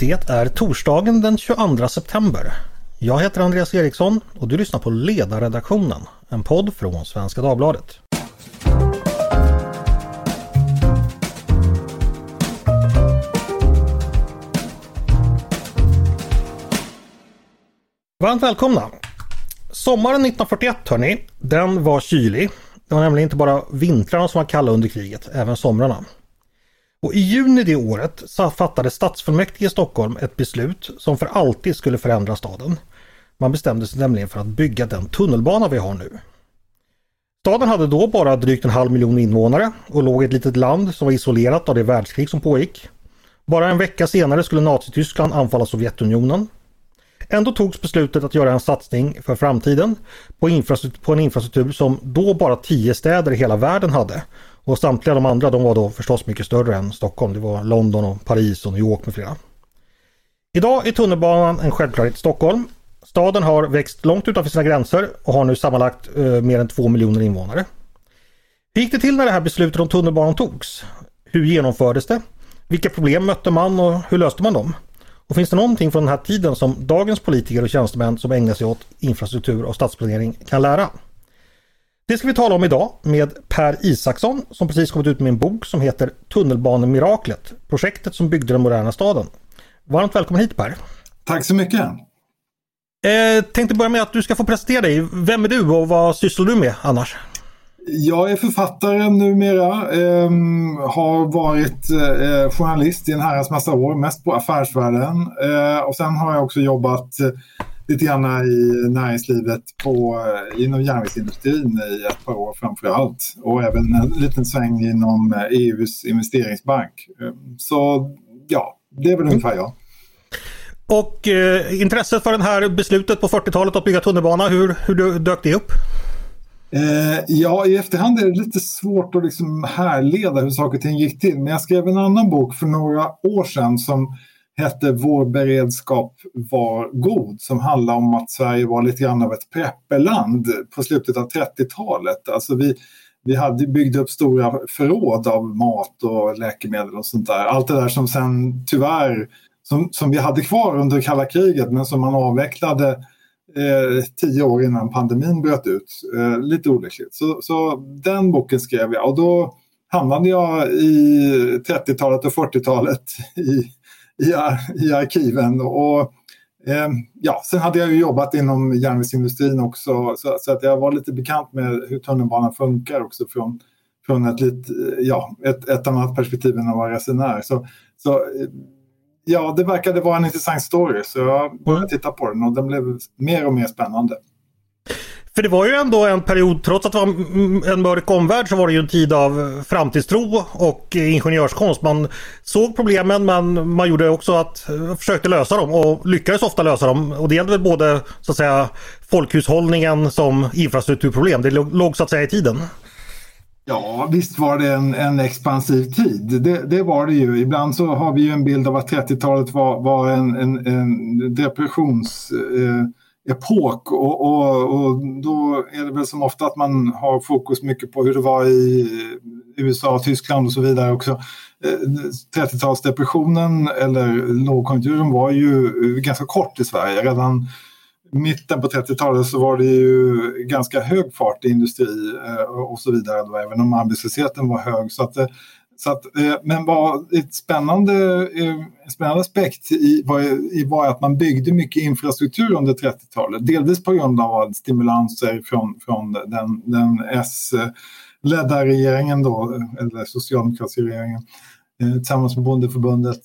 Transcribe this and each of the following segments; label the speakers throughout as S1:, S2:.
S1: Det är torsdagen den 22 september. Jag heter Andreas Eriksson och du lyssnar på Ledarredaktionen, en podd från Svenska Dagbladet. Varmt välkomna! Sommaren 1941 hörni, den var kylig. Det var nämligen inte bara vintrarna som var kalla under kriget, även somrarna. Och I juni det året så fattade stadsfullmäktige i Stockholm ett beslut som för alltid skulle förändra staden. Man bestämde sig nämligen för att bygga den tunnelbana vi har nu. Staden hade då bara drygt en halv miljon invånare och låg i ett litet land som var isolerat av det världskrig som pågick. Bara en vecka senare skulle Nazityskland anfalla Sovjetunionen. Ändå togs beslutet att göra en satsning för framtiden på, på en infrastruktur som då bara tio städer i hela världen hade och samtliga de andra de var då förstås mycket större än Stockholm. Det var London och Paris och New York med flera. Idag är tunnelbanan en självklarhet i Stockholm. Staden har växt långt utanför sina gränser och har nu sammanlagt eh, mer än två miljoner invånare. Hur gick det till när det här beslutet om tunnelbanan togs? Hur genomfördes det? Vilka problem mötte man och hur löste man dem? Och finns det någonting från den här tiden som dagens politiker och tjänstemän som ägnar sig åt infrastruktur och stadsplanering kan lära? Det ska vi tala om idag med Per Isaksson som precis kommit ut med en bok som heter Tunnelbanemiraklet, projektet som byggde den moderna staden. Varmt välkommen hit Per!
S2: Tack så mycket!
S1: Eh, tänkte börja med att du ska få presentera dig. Vem är du och vad sysslar du med annars?
S2: Jag är författare numera, eh, har varit eh, journalist i en herrans massa år, mest på Affärsvärlden. Eh, och sen har jag också jobbat lite grann i näringslivet på, inom järnvägsindustrin i ett par år framför allt. Och även en liten sväng inom EUs investeringsbank. Så ja, det är väl ungefär jag.
S1: Och eh, intresset för det här beslutet på 40-talet att bygga tunnelbana, hur, hur dök det upp?
S2: Eh, ja, i efterhand är det lite svårt att liksom härleda hur saker och ting gick till. Men jag skrev en annan bok för några år sedan som hette Vår beredskap var god som handlar om att Sverige var lite grann av ett prepperland på slutet av 30-talet. Alltså vi, vi hade byggt upp stora förråd av mat och läkemedel och sånt där. Allt det där som sen tyvärr som, som vi hade kvar under kalla kriget men som man avvecklade eh, tio år innan pandemin bröt ut. Eh, lite olyckligt. Så, så den boken skrev jag och då hamnade jag i 30-talet och 40-talet i i, i arkiven. Och, eh, ja, sen hade jag ju jobbat inom järnvägsindustrin också så, så, att jag var lite bekant med hur tunnelbanan funkar också från, från ett, lite, ja, ett, ett annat perspektiv än att vara resenär. Så, så ja, det verkade vara en intressant story så jag började mm. titta på den och den blev mer och mer spännande.
S1: För det var ju ändå en period, trots att det var en mörk omvärld så var det ju en tid av framtidstro och ingenjörskonst. Man såg problemen men man gjorde också att, försökte lösa dem och lyckades ofta lösa dem. Och det gällde väl både så att säga folkhushållningen som infrastrukturproblem. Det låg så att säga i tiden.
S2: Ja, visst var det en, en expansiv tid. Det, det, var det ju. Ibland så har vi ju en bild av att 30-talet var, var en, en, en depressions... Eh, epok och, och, och, då är det väl som ofta att man har fokus mycket på hur det var i USA, Tyskland och så vidare också. Eh, 30-talsdepressionen eller lågkonjunkturen var ju ganska kort i Sverige. Redan mitten på 30-talet så var det ju ganska hög fart i industri eh, och så vidare, då, även om arbetslösheten var hög. Så att eh, så att, eh, men vad ett spännande, eh, spännande aspekt i var, i var att man byggde mycket infrastruktur under 30-talet. Delvis på grund av stimulanser från, från den, den S-ledda regeringen då, eller socialdemokratiska regeringen eh, tillsammans med Bondeförbundet.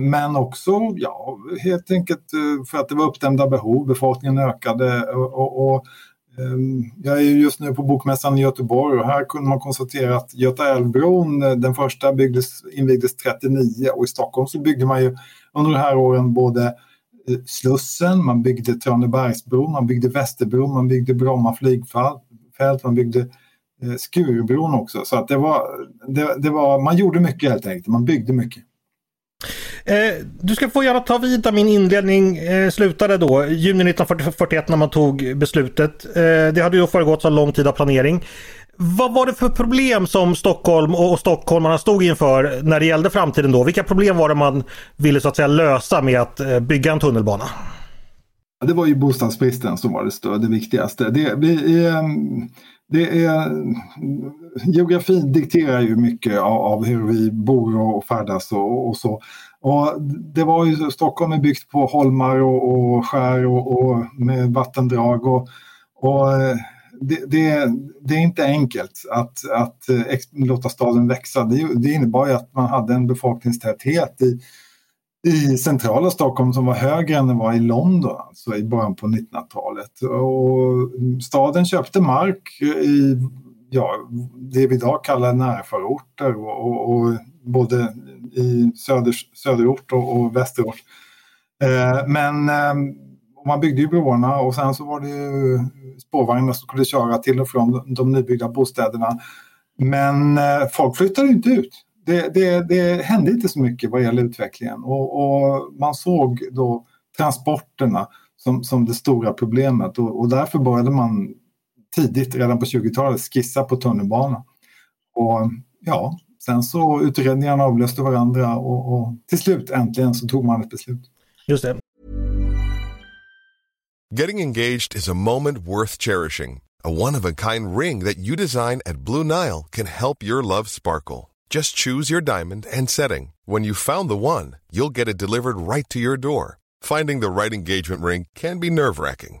S2: Men också ja, helt enkelt för att det var uppdämda behov, befolkningen ökade och, och och Ehm, jag är just nu på Bokmässan i Göteborg och här kunde man konstatera att Göta älvbron, eh, den första byggdes, invigdes 39 och i Stockholm så byggde man ju under de här åren både eh, Slussen, man byggde Tranebergsbron, man byggde Västerbron, man byggde Bromma flygfält, man byggde eh, Skurbron Skurubron också. Så att det var, det, det var, man gjorde mycket helt enkelt, man byggde mycket.
S1: Eh, du ska få gärna ta vid där min inledning eh, slutade då, juni 1941 när man tog beslutet. Eh, det hade ju föregått av lång tid av planering. Vad var det för problem som Stockholm och stockholmarna stod inför när det gällde framtiden då? Vilka problem var det man ville så att säga lösa med att eh, bygga en tunnelbana?
S2: Det var ju bostadsbristen som var det, det viktigaste. Det, det, eh, det är, geografin dikterar ju mycket av, av hur vi bor och färdas och, och, så. Och det var ju, Stockholm är byggt på holmar och, och skär och, och med vattendrag. Och, och eh, det, det, det, är inte enkelt att, att eh, låta staden växa. Det, det innebar ju att man hade en befolkningstäthet i, i centrala Stockholm som var högre än den var i London alltså i början på 1900-talet. Och staden köpte mark i ja, det vi idag kallar närförorter och, och, och både i söder, söderort och, och västerort. Eh, men eh, man byggde ju broarna och sen så var det ju spårvagnar som skulle köra till och från de nybyggda bostäderna. Men eh, folk flyttade inte ut. Det, det, det, hände inte så mycket vad gäller utvecklingen och, och man såg då transporterna som, som det stora problemet och, och därför började man tidigt, redan på 20-talet, skissa på tunnelbana. Och ja, sen så utredningarna avlöste varandra och, och till slut äntligen så tog man ett beslut.
S1: Just det.
S3: Getting engaged is a moment worth cherishing. A one-of-a-kind ring that you design at Blue Nile can help your love sparkle. Just choose your diamond and setting. When you found the one, you'll get it delivered right to your door. Finding the right engagement ring can be nerve-wracking.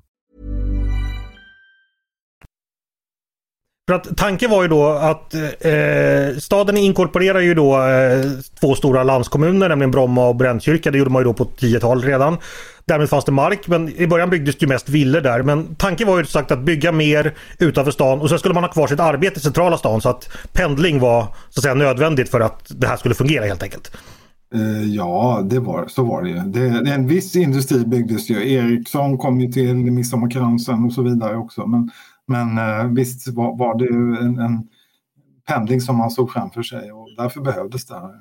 S1: För att tanken var ju då att eh, staden inkorporerar ju då eh, två stora landskommuner, nämligen Bromma och Brännkyrka. Det gjorde man ju då på 10-talet redan. Därmed fanns det mark, men i början byggdes det ju mest villor där. Men tanken var ju sagt att bygga mer utanför stan och sen skulle man ha kvar sitt arbete i centrala stan så att pendling var så att säga nödvändigt för att det här skulle fungera helt enkelt.
S2: Uh, ja, det var, så var det ju. Det, en viss industri byggdes ju. Ericsson kom ju till Midsommarkransen och så vidare också. Men, men uh, visst var, var det ju en, en pendling som man såg framför sig och därför behövdes det här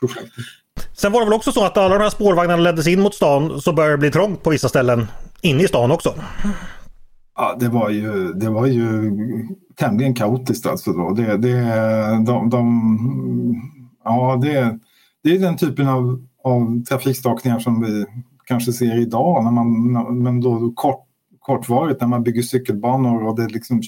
S2: projektet.
S1: Sen var det väl också så att alla de här spårvagnarna leddes in mot stan så började det bli trångt på vissa ställen inne i stan också.
S2: Ja, det var ju, det var ju tämligen kaotiskt alltså då. Det, det, de, de, ja, det, det är den typen av, av trafikstakningar som vi kanske ser idag, när man, men då kort, kortvarigt när man bygger cykelbanor och det liksom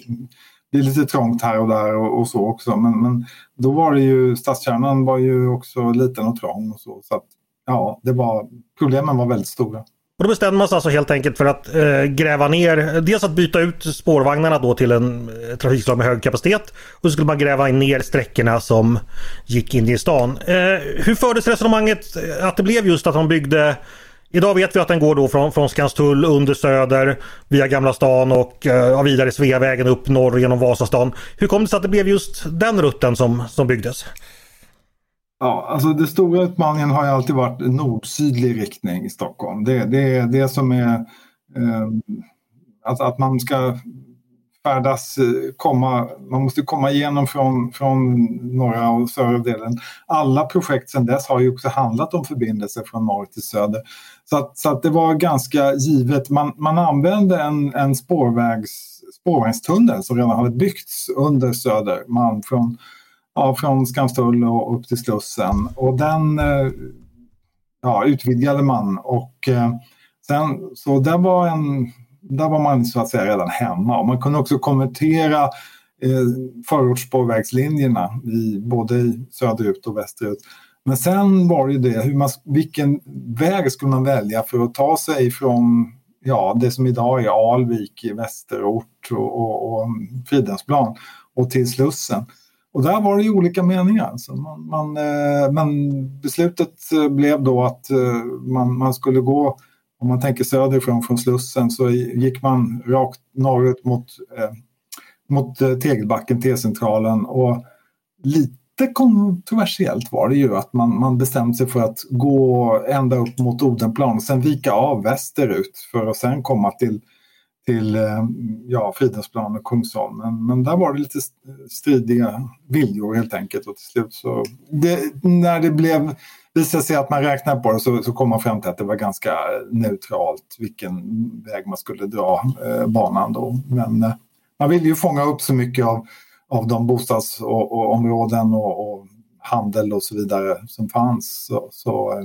S2: det är lite trångt här och där och, och så också. Men, men, då var det ju, stadskärnan var ju också liten och trång och så. så att, ja, det var, problemen var väldigt stora.
S1: Och då bestämde man sig alltså helt enkelt för att eh, gräva ner, dels att byta ut spårvagnarna då till en eh, trafikslag med hög kapacitet. Och så skulle man gräva ner sträckorna som gick in i stan. Eh, hur fördes resonemanget eh, att det blev just att man byggde Idag vet vi att den går då från, från Skanstull under Söder via Gamla stan och eh, vidare Sveavägen upp norr genom Vasastan. Hur kom det sig att det blev just den rutten som, som byggdes?
S2: Ja, alltså det stora utmaningen har ju alltid varit nord-sydlig riktning i Stockholm. Det, det är det som är eh, att, att man ska färdas, eh, komma, man måste komma igenom från, från norra och södra delen. Alla projekt sedan dess har ju också handlat om förbindelser från norr till söder. Så, att, så att det var ganska givet. Man, man använde en, en spårvägs, spårvagnstunnel som redan hade byggts under Södermalm från, ja, från Skanstull och upp till Slussen. Och den eh, ja, utvidgade man och eh, sen, så det var en där var man så att säga redan hemma. Och man kunde också konvertera eh, förortsspårvägslinjerna i, både i söderut och västerut. Men sen var det ju det, hur man, vilken väg skulle man välja för att ta sig från ja, det som idag är Alvik i västerort och, och, och Fridhemsplan och till Slussen. Och där var det ju olika meningar. Alltså man, man eh, men beslutet eh, blev då att eh, man, man skulle gå om man tänker söderifrån från Slussen så gick man rakt norrut mot, eh, mot eh, Tegelbacken, T-centralen och lite kontroversiellt var det ju att man, man bestämde sig för att gå ända upp mot Odenplan och sen vika av västerut för att sen komma till till eh, ja, Fridhemsplan och Kungsholmen. Men där var det lite stridiga viljor helt enkelt. Och till slut så, det, när det blev, visade sig att man räknade på det så, så kom man fram till att det var ganska neutralt vilken väg man skulle dra eh, banan då. Men eh, man ville ju fånga upp så mycket av, av de bostadsområden och, och, och handel och så vidare som fanns. Så, så eh,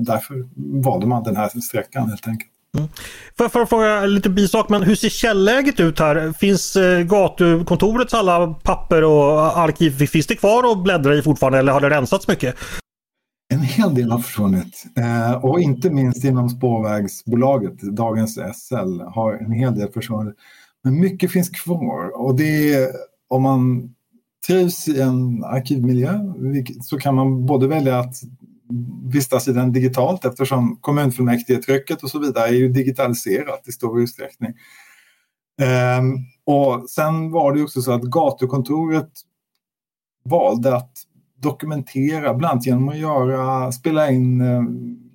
S2: därför valde man den här sträckan helt enkelt.
S1: Mm. För, för att fråga lite bisak, men hur ser källäget ut här? Finns eh, gatukontorets alla papper och arkiv, finns det kvar att bläddra i fortfarande eller har det rensats mycket?
S2: En hel del har försvunnit eh, och inte minst inom spårvägsbolaget, dagens SL, har en hel del försvunnit. Men mycket finns kvar och det är om man trivs i en arkivmiljö så kan man både välja att vistas i den digitalt eftersom kommunfullmäktigetrycket och så vidare är ju digitaliserat i stor utsträckning. Ehm, och sen var det också så att gatukontoret valde att dokumentera, bland annat genom att göra, spela in eh,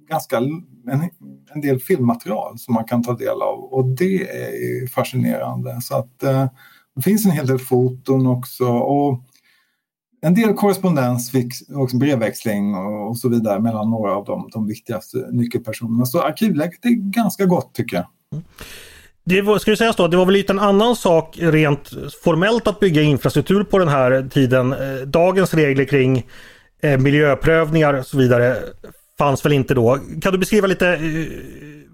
S2: ganska en, en, del filmmaterial som man kan ta del av och det är fascinerande. Så att eh, det finns en hel del foton också och en del korrespondens, och också brevväxling och, och, så vidare mellan några av de, de viktigaste nyckelpersonerna. Så arkivläget är ganska gott tycker jag. Mm.
S1: Det var, ska sägas då, det var väl lite en annan sak rent formellt att bygga infrastruktur på den här tiden. Eh, dagens regler kring eh, miljöprövningar och så vidare fanns väl inte då. Kan du beskriva lite eh,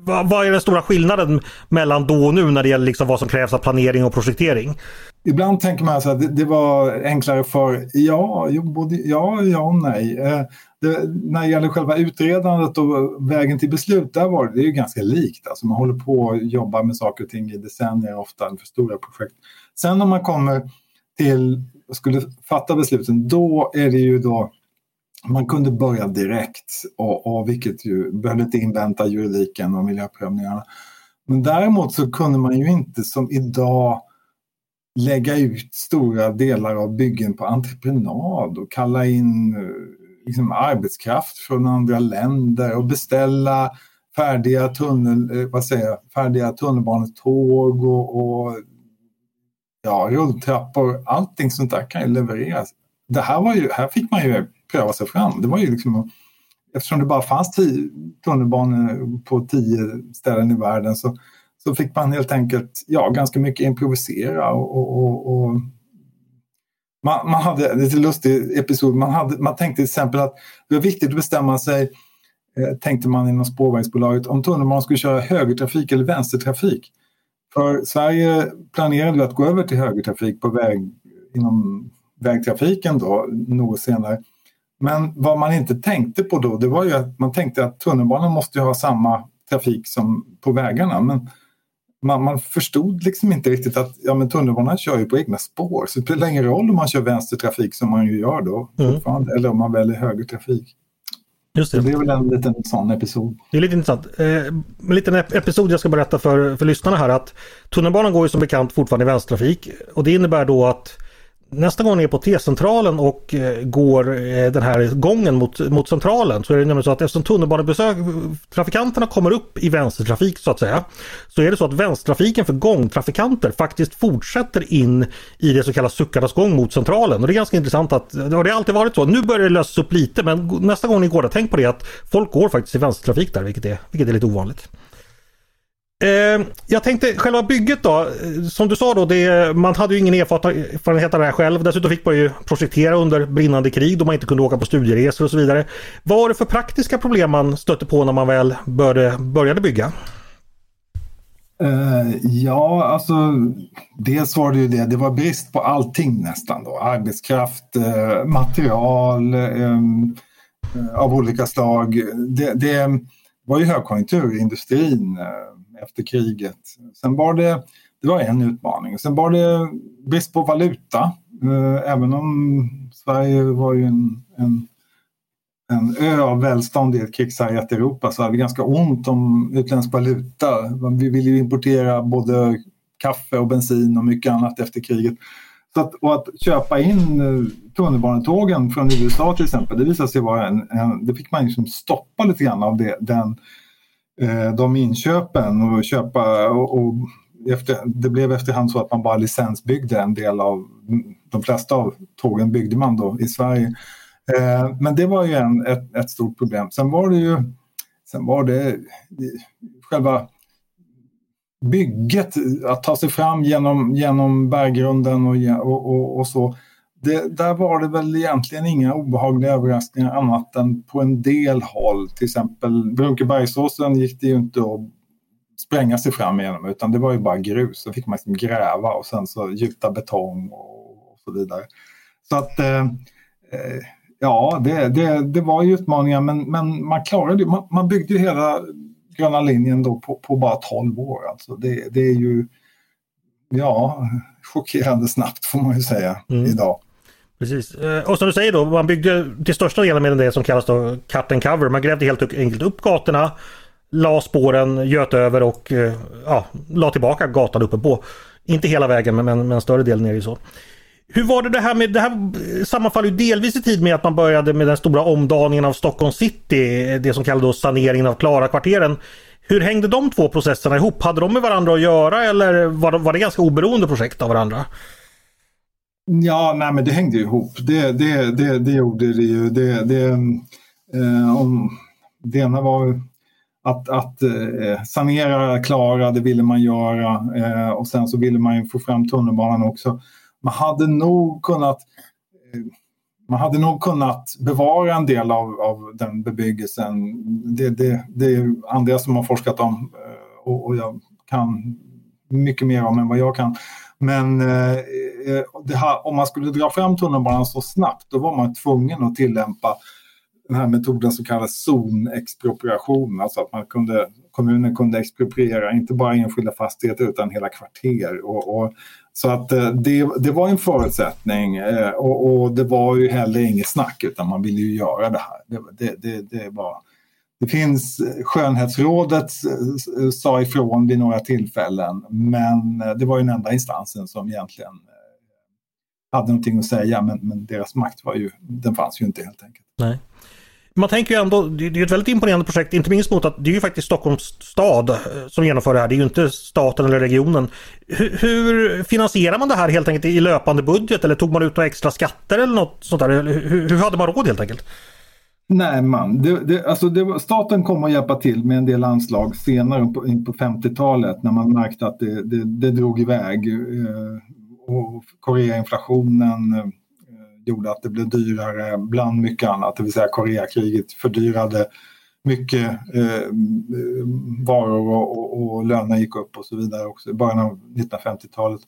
S1: vad, vad är den stora skillnaden mellan då och nu när det gäller liksom vad som krävs av planering och projektering?
S2: Ibland tänker man att det, det, var enklare för ja, både ja, ja och nej. Eh, det, när det gäller själva utredandet och vägen till beslut, där var det, det är ju ganska likt. Alltså man håller på och jobbar med saker och ting i decennier ofta för stora projekt. Sen när man kommer till och skulle fatta besluten, då är det ju då man kunde börja direkt och, och vilket ju behövde inte invänta juridiken och miljöprövningarna. Men däremot så kunde man ju inte som idag lägga ut stora delar av byggen på entreprenad och kalla in eh, liksom, arbetskraft från andra länder och beställa färdiga, tunnel, eh, vad säger jag, färdiga tunnelbanetåg och, och ja, rulltrappor. Allting sånt där kan ju levereras. Det här, var ju, här fick man ju pröva sig fram. Det var ju liksom, eftersom det bara fanns tio tunnelbanor på tio ställen i världen så, så fick man helt enkelt ja, ganska mycket improvisera. och, och, och man, man, hade, en lite lustig episod, man, hade, man tänkte till exempel att det var viktigt att bestämma sig, eh, tänkte man inom spårvägsbolaget, om tunnelbanan skulle köra högertrafik eller vänstertrafik. För Sverige planerade att gå över till högertrafik på väg inom vägtrafiken då, något senare. Men vad man inte tänkte på då, det var ju att man tänkte att tunnelbanan måste ha samma trafik som på vägarna. Men man, man förstod liksom inte riktigt att ja, men tunnelbanan kör ju på egna spår. Så det spelar ingen roll om man kör vänstertrafik som man ju gör då. Mm. Eller om man väljer högertrafik. Just det. Så det är väl en liten sån episod.
S1: Det är lite intressant. Eh, en liten episod jag ska berätta för, för lyssnarna här att tunnelbanan går ju som bekant fortfarande i vänstertrafik. Och det innebär då att nästa gång ni är på T-centralen och eh, går eh, den här gången mot, mot centralen så är det nämligen så att eftersom tunnelbanebesök, trafikanterna kommer upp i vänstertrafik så att säga så är det så att vänstertrafiken för gångtrafikanter faktiskt fortsätter in i det som kallas Suckarnas gång mot centralen. Och det är ganska intressant att det har alltid varit så. Nu börjar det lösas upp lite men nästa gång ni går där, tänk på det att folk går faktiskt i vänstertrafik där vilket är, vilket är lite ovanligt. Eh, jag tänkte själva bygget då. Eh, som du sa då, det, man hade ju ingen erfarenhet av det här själv. Dessutom fick man ju projektera under brinnande krig då man inte kunde åka på studieresor och så vidare. Vad var det för praktiska problem man stötte på när man väl började, började bygga?
S2: Uh, ja, alltså dels var det ju det, det var brist på allting nästan då. Arbetskraft, uh, material um, uh, av olika slag. Det, det, var ju högkonjunktur i industrin efter kriget. Sen var det, det var en utmaning. Sen var det brist på valuta. Eh, även om Sverige var ju en, en, en ö av välstånd i ett krigshärjat Europa så hade vi ganska ont om utländsk valuta. Vi ville ju importera både kaffe och bensin och mycket annat efter kriget. Så att, och att köpa in eh, tunnelbanetågen från USA till exempel, det visade sig vara en, en det fick man liksom stoppa lite grann av det, den Eh, de inköpen och köpa och, och efter, det blev efterhand så att man bara licensbyggde en del av de flesta av tågen byggde man då i Sverige. Eh, men det var ju en, ett, ett, stort problem. Sen var det ju sen var det själva bygget, att ta sig fram genom, genom berggrunden och, och, och, och så. Det, där var det väl egentligen inga obehagliga överraskningar annat än på en del håll. Till exempel Brunkebergsåsen gick det ju inte att spränga sig fram igenom utan det var ju bara grus. Så fick man liksom gräva och sen så gjuta betong och, så vidare. Så att eh, eh ja, det, det, det var ju utmaningar men, men man klarade det. Man, man byggde ju hela gröna linjen då på, på bara 12 år. Alltså det, det är ju ja, chockerande snabbt får man ju säga mm. idag.
S1: Precis. Eh, och som du säger då, man byggde till största delen med det som kallas då cut and cover. Man grävde helt enkelt upp gatorna, la spåren, göt över och eh, ja, la tillbaka gatan uppe på. Inte hela vägen men, men en större del ner ju så. Hur var det det här med, det här sammanfaller ju delvis i tid med att man började med den stora omdaningen av Stockholm city, det som kallades saneringen av Klara-kvarteren. Hur hängde de två processerna ihop? Hade de med varandra att göra eller var var det ganska oberoende projekt av varandra?
S2: Ja, nej men det hängde ihop. Det, det, det, det gjorde det ju. Det, det, eh, om, det ena var att, att eh, sanera Klara, det ville man göra. Eh, och sen så ville man ju få fram tunnelbanan också man hade nog kunnat eh, man hade nog kunnat bevara en del av, av den bebyggelsen. Det, det, det är andra som har forskat om eh, och, och jag kan mycket mer om än vad jag kan. Men eh, eh här, om man skulle dra fram tunnelbanan så snabbt då var man tvungen att tillämpa den här metoden som kallas zonexpropriation. Alltså att man kunde, kommunen kunde expropriera inte bara enskilda fastigheter utan hela kvarter. Och, och så att eh, det, det var en förutsättning eh, och, och, det var ju heller inget snack utan man ville ju göra det här. Det, det, det, det var, det finns, skönhetsrådet eh, sa ifrån vid några tillfällen men eh, det var ju den enda instansen som egentligen eh, hade någonting att säga men, men deras makt var ju, den fanns ju inte helt enkelt.
S1: Nej man tänker ju ändå, det är ett väldigt imponerande projekt, inte minst mot att det är ju faktiskt Stockholms stad som genomför det här. Det är ju inte staten eller regionen. Hur, hur finansierar man det här helt enkelt i löpande budget eller tog man ut några extra skatter eller något sånt där? Hur, hur hade man råd helt enkelt?
S2: Nej man, det, det, alltså det, staten kom att hjälpa till med en del anslag senare på, in på 50-talet när man märkte att det, det drog iväg. Eh, och Koreainflationen eh, gjorde att det blev dyrare bland mycket annat. Det vill säga Koreakriget fördyrade mycket eh, varor och, och, och, löner gick upp och så vidare också i början av 1950-talet.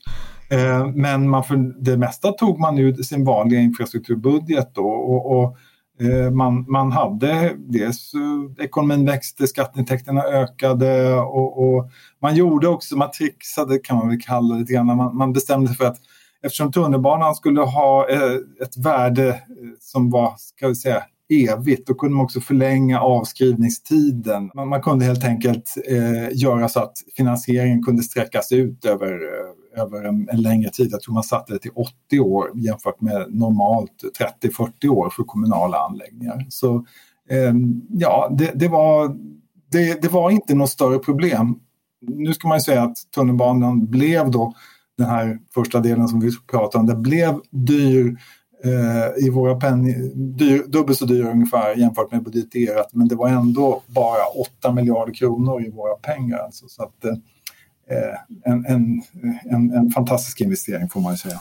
S2: Eh, men man för det mesta tog man ju sin vanliga infrastrukturbudget då och, och Eh, man, man hade dels eh, ekonomin växte, skatteintäkterna ökade och, och, man gjorde också, man trixade kan man väl kalla det lite grann, man, man bestämde sig för att eftersom tunnelbanan skulle ha eh, ett värde som var, ska vi säga, evigt, då kunde man också förlänga avskrivningstiden. Man, man kunde helt enkelt eh, göra så att finansieringen kunde sträckas ut över, eh, över en, en, längre tid. Jag tror man satte det till 80 år jämfört med normalt 30-40 år för kommunala anläggningar. Så eh, ja, det, det, var, det, det var inte något större problem. Nu ska man ju säga att tunnelbanan blev då den här första delen som vi pratade om, det blev dyr eh, i våra penning, dyr, dubbelt så dyr ungefär jämfört med budgeterat men det var ändå bara 8 miljarder kronor i våra pengar. Alltså, så att, eh, Eh, en, en, en, en fantastisk investering får man ju säga.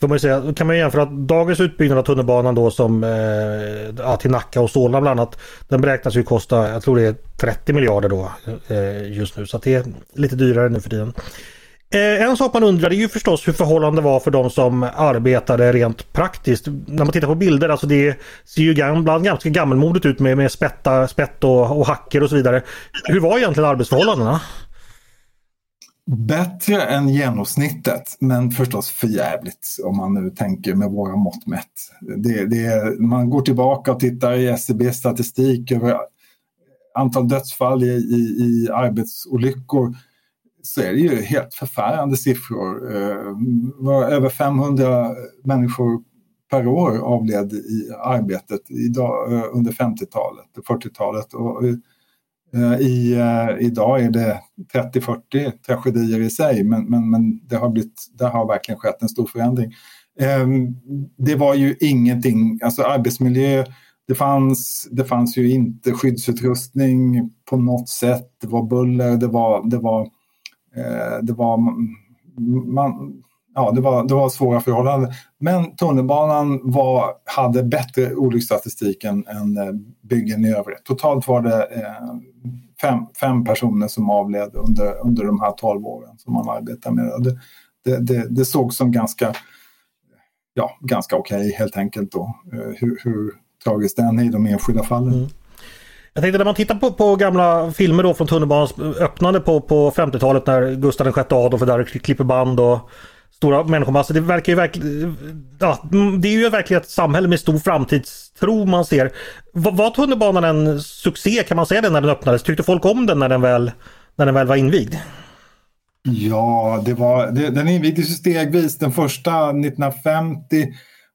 S1: Får man säga, kan man jämföra att dagens utbyggnad av tunnelbanan då som eh, till Nacka och Solna bland annat. Den beräknas ju kosta, jag tror det är 30 miljarder då eh, just nu. Så det är lite dyrare nu för tiden. Eh, en sak man undrar är ju förstås hur förhållandet var för de som arbetade rent praktiskt. När man tittar på bilder, alltså det ser ju ibland ganska gammelmodigt ut med, med spätta, spett och, och hacker och så vidare. Hur var egentligen arbetsförhållandena?
S2: Bättre än genomsnittet, men förstås för jävligt om man nu tänker med våra mått mätt. Det, det, man går tillbaka och tittar i SCBs statistik över antal dödsfall i, i, i arbetsolyckor så är det ju helt förfärande siffror. Eh, över 500 människor per år avled i arbetet idag, eh, under 50-talet och 40-talet. Eh, I, eh, idag är det 30-40 tragedier i sig men, men, men det, har blivit, det har verkligen skett en stor förändring. Ehm, det var ju ingenting, alltså arbetsmiljö det fanns, det fanns ju inte skyddsutrustning på något sätt. Det var buller, det var, det var, eh, det var, mm, man, ja, det var, det var svåra förhållanden. Men tunnelbanan var, hade bättre olycksstatistik än, än byggen i övrigt. Totalt var det eh, fem, fem personer som avled under, under de här tolv åren som man arbetade med. Det, det, det, det såg som ganska, ja, ganska okej okay, helt enkelt då. Eh, hur, hur tragiskt än i de enskilda fallen. Mm.
S1: Jag tänkte när man tittar på, på gamla filmer då från tunnelbanans öppnande på, på 50-talet när Gustav VI Adolf är där och klipper band och stora människomassor. Det verkar ju verkligen... Ja, det är ju verkligen ett samhälle med stor framtidstro man ser. Var, var tunnelbanan en succé kan man säga det när den öppnades? Tyckte folk om den när den väl, när den väl var invigd?
S2: Ja, det var, det, den invigdes stegvis. Den första 1950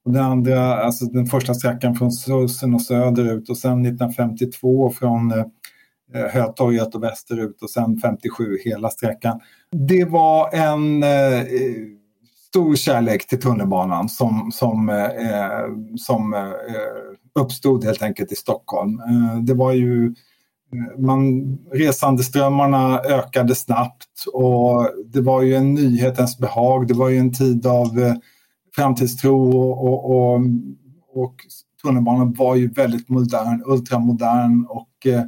S2: och den andra, alltså den första sträckan från Slussen och söderut och sen 1952 från eh, Hötorget och västerut och sen 57 hela sträckan. Det var en eh, stor kärlek till tunnelbanan som, som, eh, som eh, uppstod helt enkelt i Stockholm. Eh, det var ju eh, man, resandeströmmarna ökade snabbt och det var ju en nyhetens behag. Det var ju en tid av eh, framtidstro och, och, och, och tunnelbanan var ju väldigt modern, ultramodern och eh,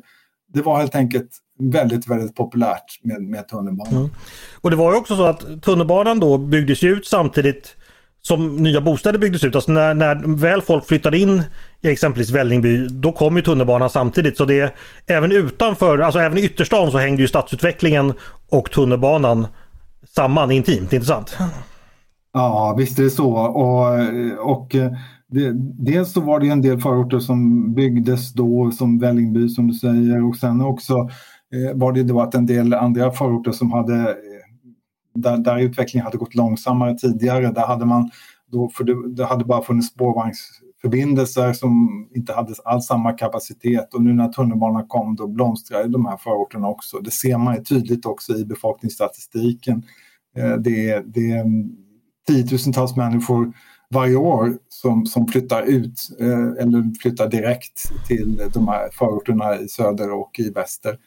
S2: det var helt enkelt väldigt, väldigt populärt med, med tunnelbanan. Mm.
S1: Och det var ju också så att tunnelbanan då byggdes ut samtidigt som nya bostäder byggdes ut. Alltså när, när väl folk flyttade in i exempelvis Vällingby då kom ju tunnelbanan samtidigt. Så det även utanför, alltså även i ytterstan så hängde ju stadsutvecklingen och tunnelbanan samman intimt, inte sant?
S2: Ja, visst är det så. Och, och det, dels så var det en del förorter som byggdes då som Vällingby som du säger och sen också eh, Eh, var det då att en del andra förorter som hade eh, där, där utvecklingen hade gått långsammare tidigare, där hade man då, för det, det hade bara funnits spårvagnsförbindelser som inte hade alls samma kapacitet och nu när tunnelbanan kom då blomstrade de här förorterna också. Det ser man ju tydligt också i befolkningsstatistiken. Eh, det, det, tiotusentals människor varje år som, som flyttar ut eh, eller flyttar direkt till de här förorterna i söder och i väster.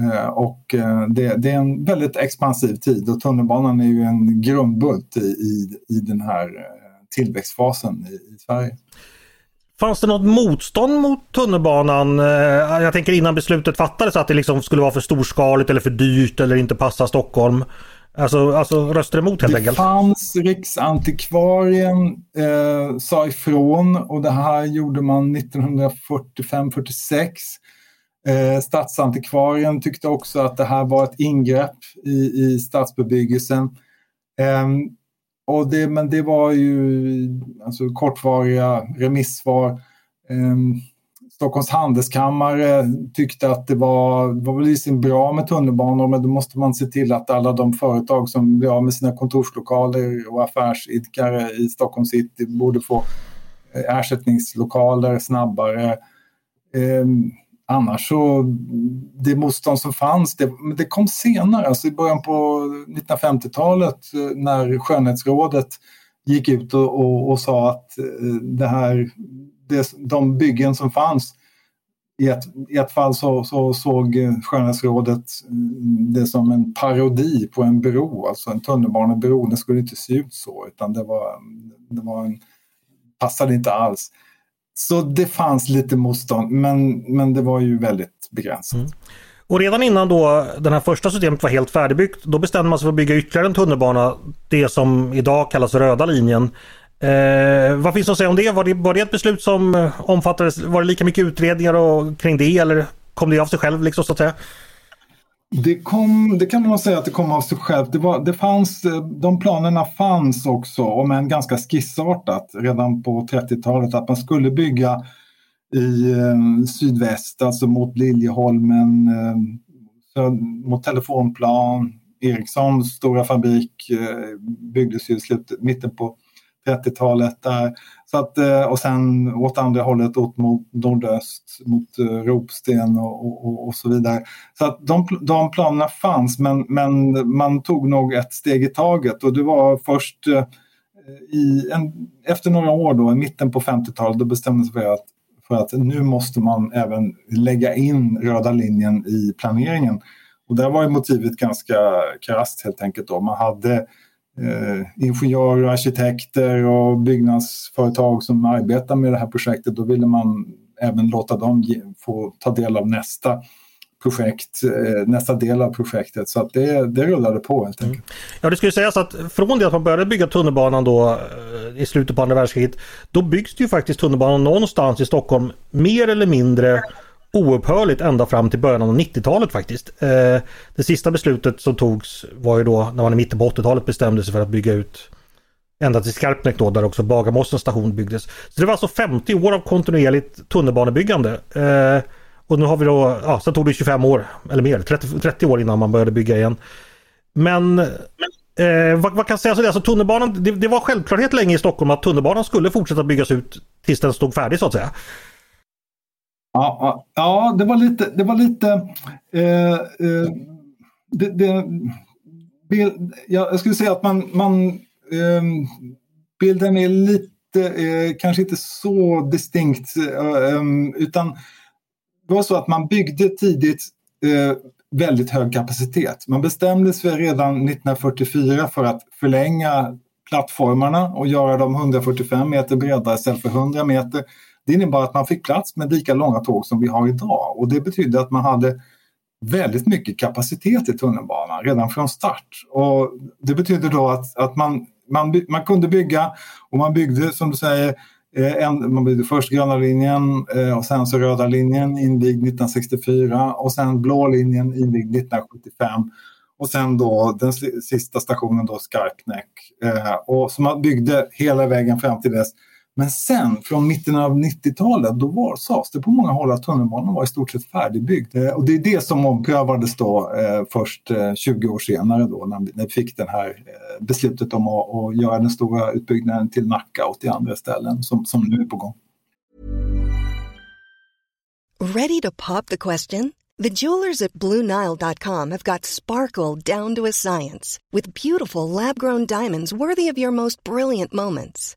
S2: Eh, och eh, det, det, är en väldigt expansiv tid och tunnelbanan är ju en grundbult i, i, i den här eh, tillväxtfasen i, i Sverige.
S1: Fanns det något motstånd mot tunnelbanan? Jag tänker innan beslutet fattades att det liksom skulle vara för storskaligt eller för dyrt eller inte passa Stockholm. Alltså, alltså röster emot helt
S2: det
S1: enkelt?
S2: Det fanns Riksantikvarien eh, sa ifrån och det här gjorde man 1945-46. Eh, Stadsantikvarien tyckte också att det här var ett ingrepp i, i stadsbebyggelsen. Eh, och det, men det var ju alltså, kortvariga remissvar. Eh, Stockholms handelskammare tyckte att det var, var väl bra med tunnelbanor men då måste man se till att alla de företag som blir av med sina kontorslokaler och affärsidkare i Stockholm city borde få eh, ersättningslokaler snabbare. Eh, annars så, det motstånd som fanns, det, det kom senare, alltså i början på 1950-talet eh, när skönhetsrådet gick ut och, och, och sa att eh, det här det, de byggen som fanns. I ett, i ett fall så, så såg eh, Skönhetsrådet det som en parodi på en bro, alltså en tunnelbanebro. Den skulle inte se ut så utan det var, det var en, passade inte alls. Så det fanns lite motstånd men, men det var ju väldigt begränsat. Mm.
S1: Och redan innan då den här första systemet var helt färdigbyggt då bestämde man sig för att bygga ytterligare en tunnelbana. Det som idag kallas röda linjen. Eh, vad finns det att säga om det? Var, det? var det ett beslut som eh, omfattades, var det lika mycket utredningar och, kring det eller kom det av sig själv liksom så att säga?
S2: Det, kom, det kan man säga att det kom av sig själv. Det, var, det fanns, eh, de planerna fanns också, om än ganska skissartat, redan på 30-talet att man skulle bygga i eh, sydväst, alltså mot Liljeholmen, eh, mot Telefonplan. Ericssons stora fabrik eh, byggdes ju i slutet, mitten på 30-talet där. Så att, eh, och sen åt andra hållet åt mot nordöst, mot eh, Ropsten och, och, och, så vidare. Så att de, de planerna fanns men, men man tog nog ett steg i taget och det var först eh, i en, efter några år då, i mitten på 50-talet, då bestämdes vi att, för att nu måste man även lägga in röda linjen i planeringen. Och där var ju motivet ganska krasst helt enkelt. Då. Man hade eh, ingenjörer, arkitekter och byggnadsföretag som arbetar med det här projektet. Då ville man även låta dem ge, få ta del av nästa projekt, eh, nästa del av projektet. Så att det, det rullade på helt enkelt. Mm.
S1: Ja det ju sägas att från det att man började bygga tunnelbanan då eh, i slutet på andra världskriget. Då byggs det ju faktiskt tunnelbanan någonstans i Stockholm mer eller mindre oupphörligt ända fram till början av 90-talet faktiskt. Eh, det sista beslutet som togs var ju då när man i mitten på 80-talet bestämde sig för att bygga ut ända till Skarpnäck då där också Bagarmossens station byggdes. Så det var alltså 50 år av kontinuerligt tunnelbanebyggande. Eh, och nu har vi då, ja, sen tog det 25 år eller mer, 30, 30 år innan man började bygga igen. Men, eh, vad, vad kan sägas om det? Alltså tunnelbanan, det, det, var självklarhet länge i Stockholm att tunnelbanan skulle fortsätta byggas ut tills den stod färdig så att säga.
S2: Ja, ja det var lite, det var lite eh, eh, det, det, bild, jag skulle säga att man, man eh, bilden är lite, eh, kanske inte så distinkt eh, ehm, utan det var så att man byggde tidigt eh, väldigt hög kapacitet. Man bestämde sig redan 1944 för att förlänga plattformarna och göra dem 145 meter breda istället för 100 meter. Det innebar att man fick plats med lika långa tåg som vi har idag och det betydde att man hade väldigt mycket kapacitet i tunnelbanan redan från start. Och det betyder då att, att man, man, man kunde bygga och man byggde som du säger eh, en, man byggde först gröna linjen eh, och sen så röda linjen invigd 1964 och sen blå linjen invigd 1975. Och sen då den sista stationen då Skarpnäck. Eh, och så man byggde hela vägen fram till dess. Men sen från mitten av 90-talet då var, sades det på många håll att tunnelbanan var i stort sett färdigbyggd. Eh, och det är det som omprövades då eh, först eh, 20 år senare då när vi, när vi fick det här eh, beslutet om att, att, göra den stora utbyggnaden till Nacka och till andra ställen som, som nu är på gång.
S4: Ready to pop the question? The jewelers at BlueNile.com have got sparkle down to a science with beautiful lab-grown diamonds worthy of your most brilliant moments.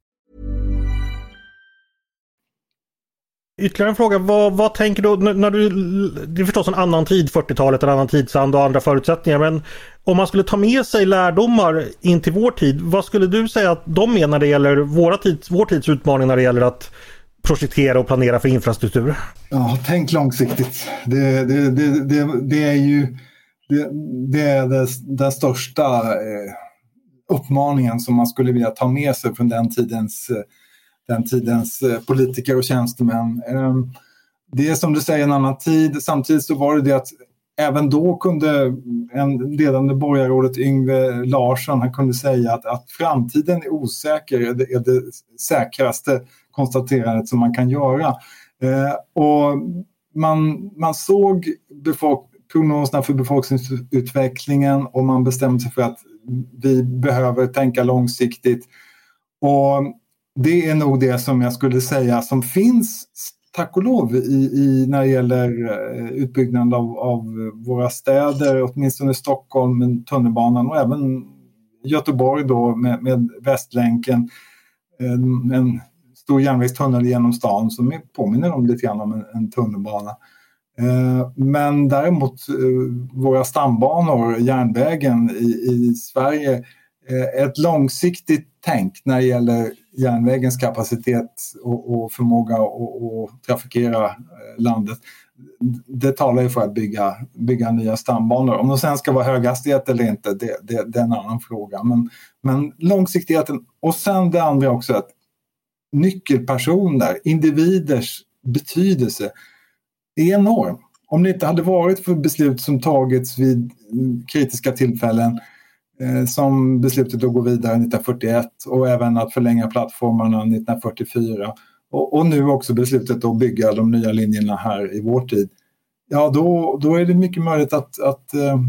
S1: Ytterligare en fråga, vad, vad tänker du när du... Det är förstås en annan tid, 40-talet, en annan tidsand och andra förutsättningar, men om man skulle ta med sig lärdomar in till vår tid, vad skulle du säga att de är när det gäller våra tids, vår tids utmaning när det gäller att projektera och planera för infrastruktur?
S2: Ja, tänk långsiktigt. Det, det, det, det, det är ju det, det är det, den största eh, uppmaningen som man skulle vilja ta med sig från den tidens, eh, den tidens eh, politiker och tjänstemän. Ehm, det är som du säger en annan tid. Samtidigt så var det det att även då kunde en ledande borgarrådet Yngve Larsson han kunde säga att, att framtiden är osäker, är det, är det säkraste konstaterandet som man kan göra. Eh, och man, man såg befolk prognoserna för befolkningsutvecklingen och man bestämde sig för att vi behöver tänka långsiktigt. Och det är nog det som jag skulle säga som finns tack och lov i, i, när det gäller eh, utbyggnaden av, av våra städer, åtminstone Stockholm med tunnelbanan och även Göteborg då med, med Västlänken. En, en stor järnvägstunnel genom stan som påminner om lite grann om en, en tunnelbana. Eh, men däremot eh, våra stambanor, järnvägen i, i Sverige, Eh, ett långsiktigt tänk när det gäller järnvägens kapacitet och, och förmåga att trafikera eh, landet. Det talar ju för att bygga, bygga nya stambanor. Om de sen ska vara höghastighet eller inte, det, det, det är en annan fråga. Men, men långsiktigheten och sen det andra också att nyckelpersoner, individers betydelse är enorm. om det inte hade varit för beslut som tagits vid mm, kritiska tillfällen eh, Eh, som beslutet att gå vidare 1941 och även att förlänga plattformarna 1944 och, och nu också beslutet att bygga de nya linjerna här i vår tid. Ja, då, då är det mycket möjligt att, att eh,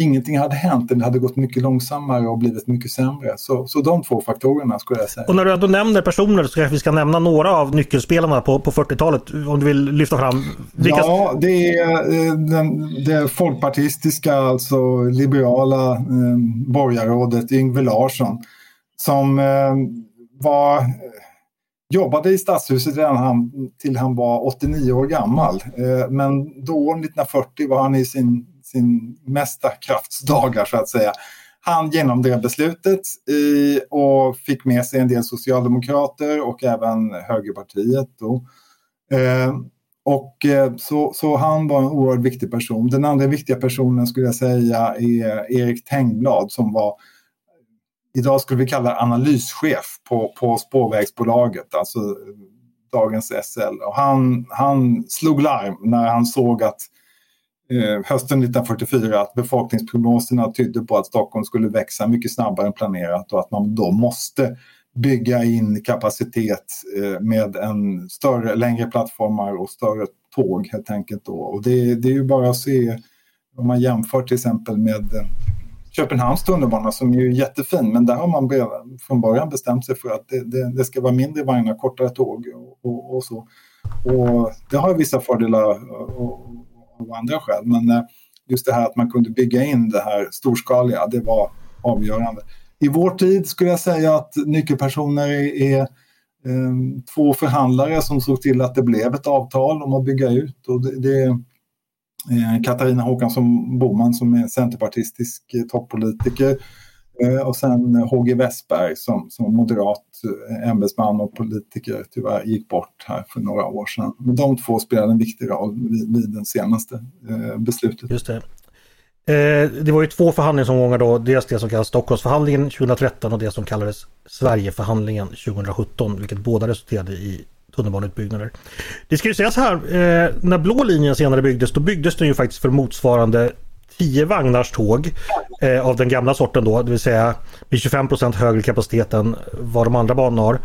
S2: ingenting hade hänt. Det hade gått mycket långsammare och blivit mycket sämre. Så, så de två faktorerna skulle jag säga.
S1: Och när du ändå nämner personer så kanske vi ska nämna några av nyckelspelarna på, på 40-talet. Om du vill lyfta fram.
S2: Vilka... Ja, det är eh, den, det folkpartistiska, alltså liberala eh, borgarrådet Yngve Larsson. Som eh, var jobbade i Stadshuset redan han, till han var 89 år gammal. Eh, men då, 1940, var han i sin, sin mesta kraftsdagar så att säga. Han genomdrev beslutet i, och fick med sig en del socialdemokrater och även högerpartiet. Då. Eh, och eh, så, så han var en oerhört viktig person. Den andra viktiga personen skulle jag säga är Erik Tengblad som var idag skulle vi kalla analyschef på, på spårvägsbolaget, alltså eh, dagens SL. Och han, han slog larm när han såg att eh, Eh, hösten 1944 att befolkningsprognoserna tydde på att Stockholm skulle växa mycket snabbare än planerat och att man då måste bygga in kapacitet eh, med en större, längre plattformar och större tåg helt enkelt. Då. Och det, det är ju bara att se om man jämför till exempel med eh, Köpenhamns tunnelbana som är jättefin men där har man från början bestämt sig för att det, det, det ska vara mindre vagnar, kortare tåg och, och, och, så. Och det har vissa fördelar av andra skäl men eh, just det här att man kunde bygga in det här storskaliga, det var avgörande. I vår tid skulle jag säga att nyckelpersoner är, ehm, två förhandlare som såg till att det blev ett avtal om att bygga ut. Och det, är eh, Katarina Håkansson Boman som är centerpartistisk eh, toppolitiker Eh, och sen HG Westberg som, som moderat eh, ämbetsman och politiker tyvärr gick bort här för några år sedan. Men de två spelade en viktig roll vid, vid det senaste eh, beslutet.
S1: Just det. Det var ju två förhandlingsomgångar då, dels det som kallas Stockholmsförhandlingen 2013 och det som kallades Sverigeförhandlingen 2017, vilket båda resulterade i tunnelbaneutbyggnader. Det ska ju sägas här, när blå linjen senare byggdes då byggdes den ju faktiskt för motsvarande 10 vagnars tåg eh, av den gamla sorten då, det vill säga med 25% högre kapacitet än vad de andra banorna har.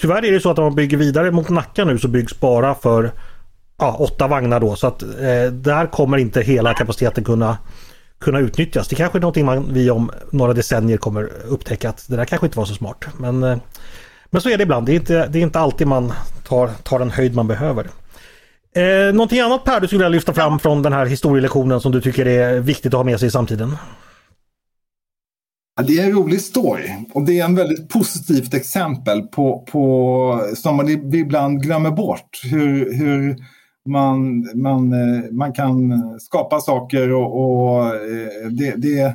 S1: Tyvärr är det så att om man bygger vidare mot Nacka nu så byggs bara för ja, åtta vagnar då så att eh, där kommer inte hela kapaciteten kunna kunna utnyttjas. Det kanske är någonting man, vi om några decennier kommer upptäcka att det där kanske inte var så smart. Men eh, men så är det ibland. Det är inte, det är inte alltid man tar, tar den höjd man behöver. Eh, någonting annat Per du skulle vilja lyfta fram från den här historielektionen som du tycker är viktigt att ha med sig i samtiden?
S2: Det är en rolig story och det är en väldigt positivt exempel på, på som man ibland glömmer bort. Hur, hur man, man, eh, man kan skapa saker och, och eh, det, det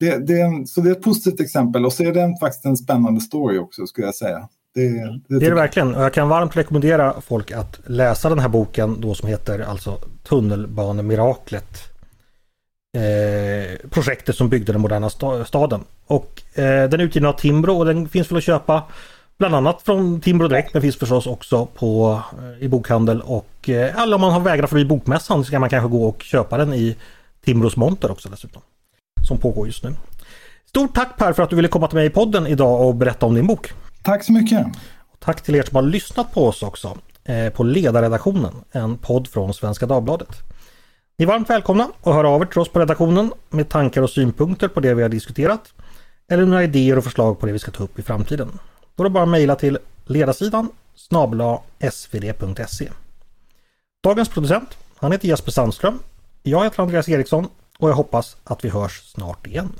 S2: det, det, så det är ett positivt exempel och så är det faktiskt en spännande story också skulle jag säga.
S1: Det, det, det är det verkligen och jag kan varmt rekommendera folk att läsa den här boken då som heter alltså Tunnelbanemiraklet. Eh, projektet som byggde den moderna staden. Och eh, den är utgiven av Timbro och den finns väl att köpa bland annat från Timbro direkt men finns förstås också på, eh, i bokhandel och eh, eller om man har vägrat förbi bokmässan så kan man kanske gå och köpa den i Timbros monter också dessutom som pågår just nu. Stort tack Per för att du ville komma till mig i podden idag och berätta om din bok.
S2: Tack så mycket.
S1: Och tack till er som har lyssnat på oss också eh, på Ledarredaktionen, en podd från Svenska Dagbladet. Ni är varmt välkomna att höra av er till oss på redaktionen med tankar och synpunkter på det vi har diskuterat eller några idéer och förslag på det vi ska ta upp i framtiden. Då är det bara att mejla till ledarsidan snabla svd.se. Dagens producent, han heter Jesper Sandström. Jag heter Andreas Eriksson och jag hoppas att vi hörs snart igen.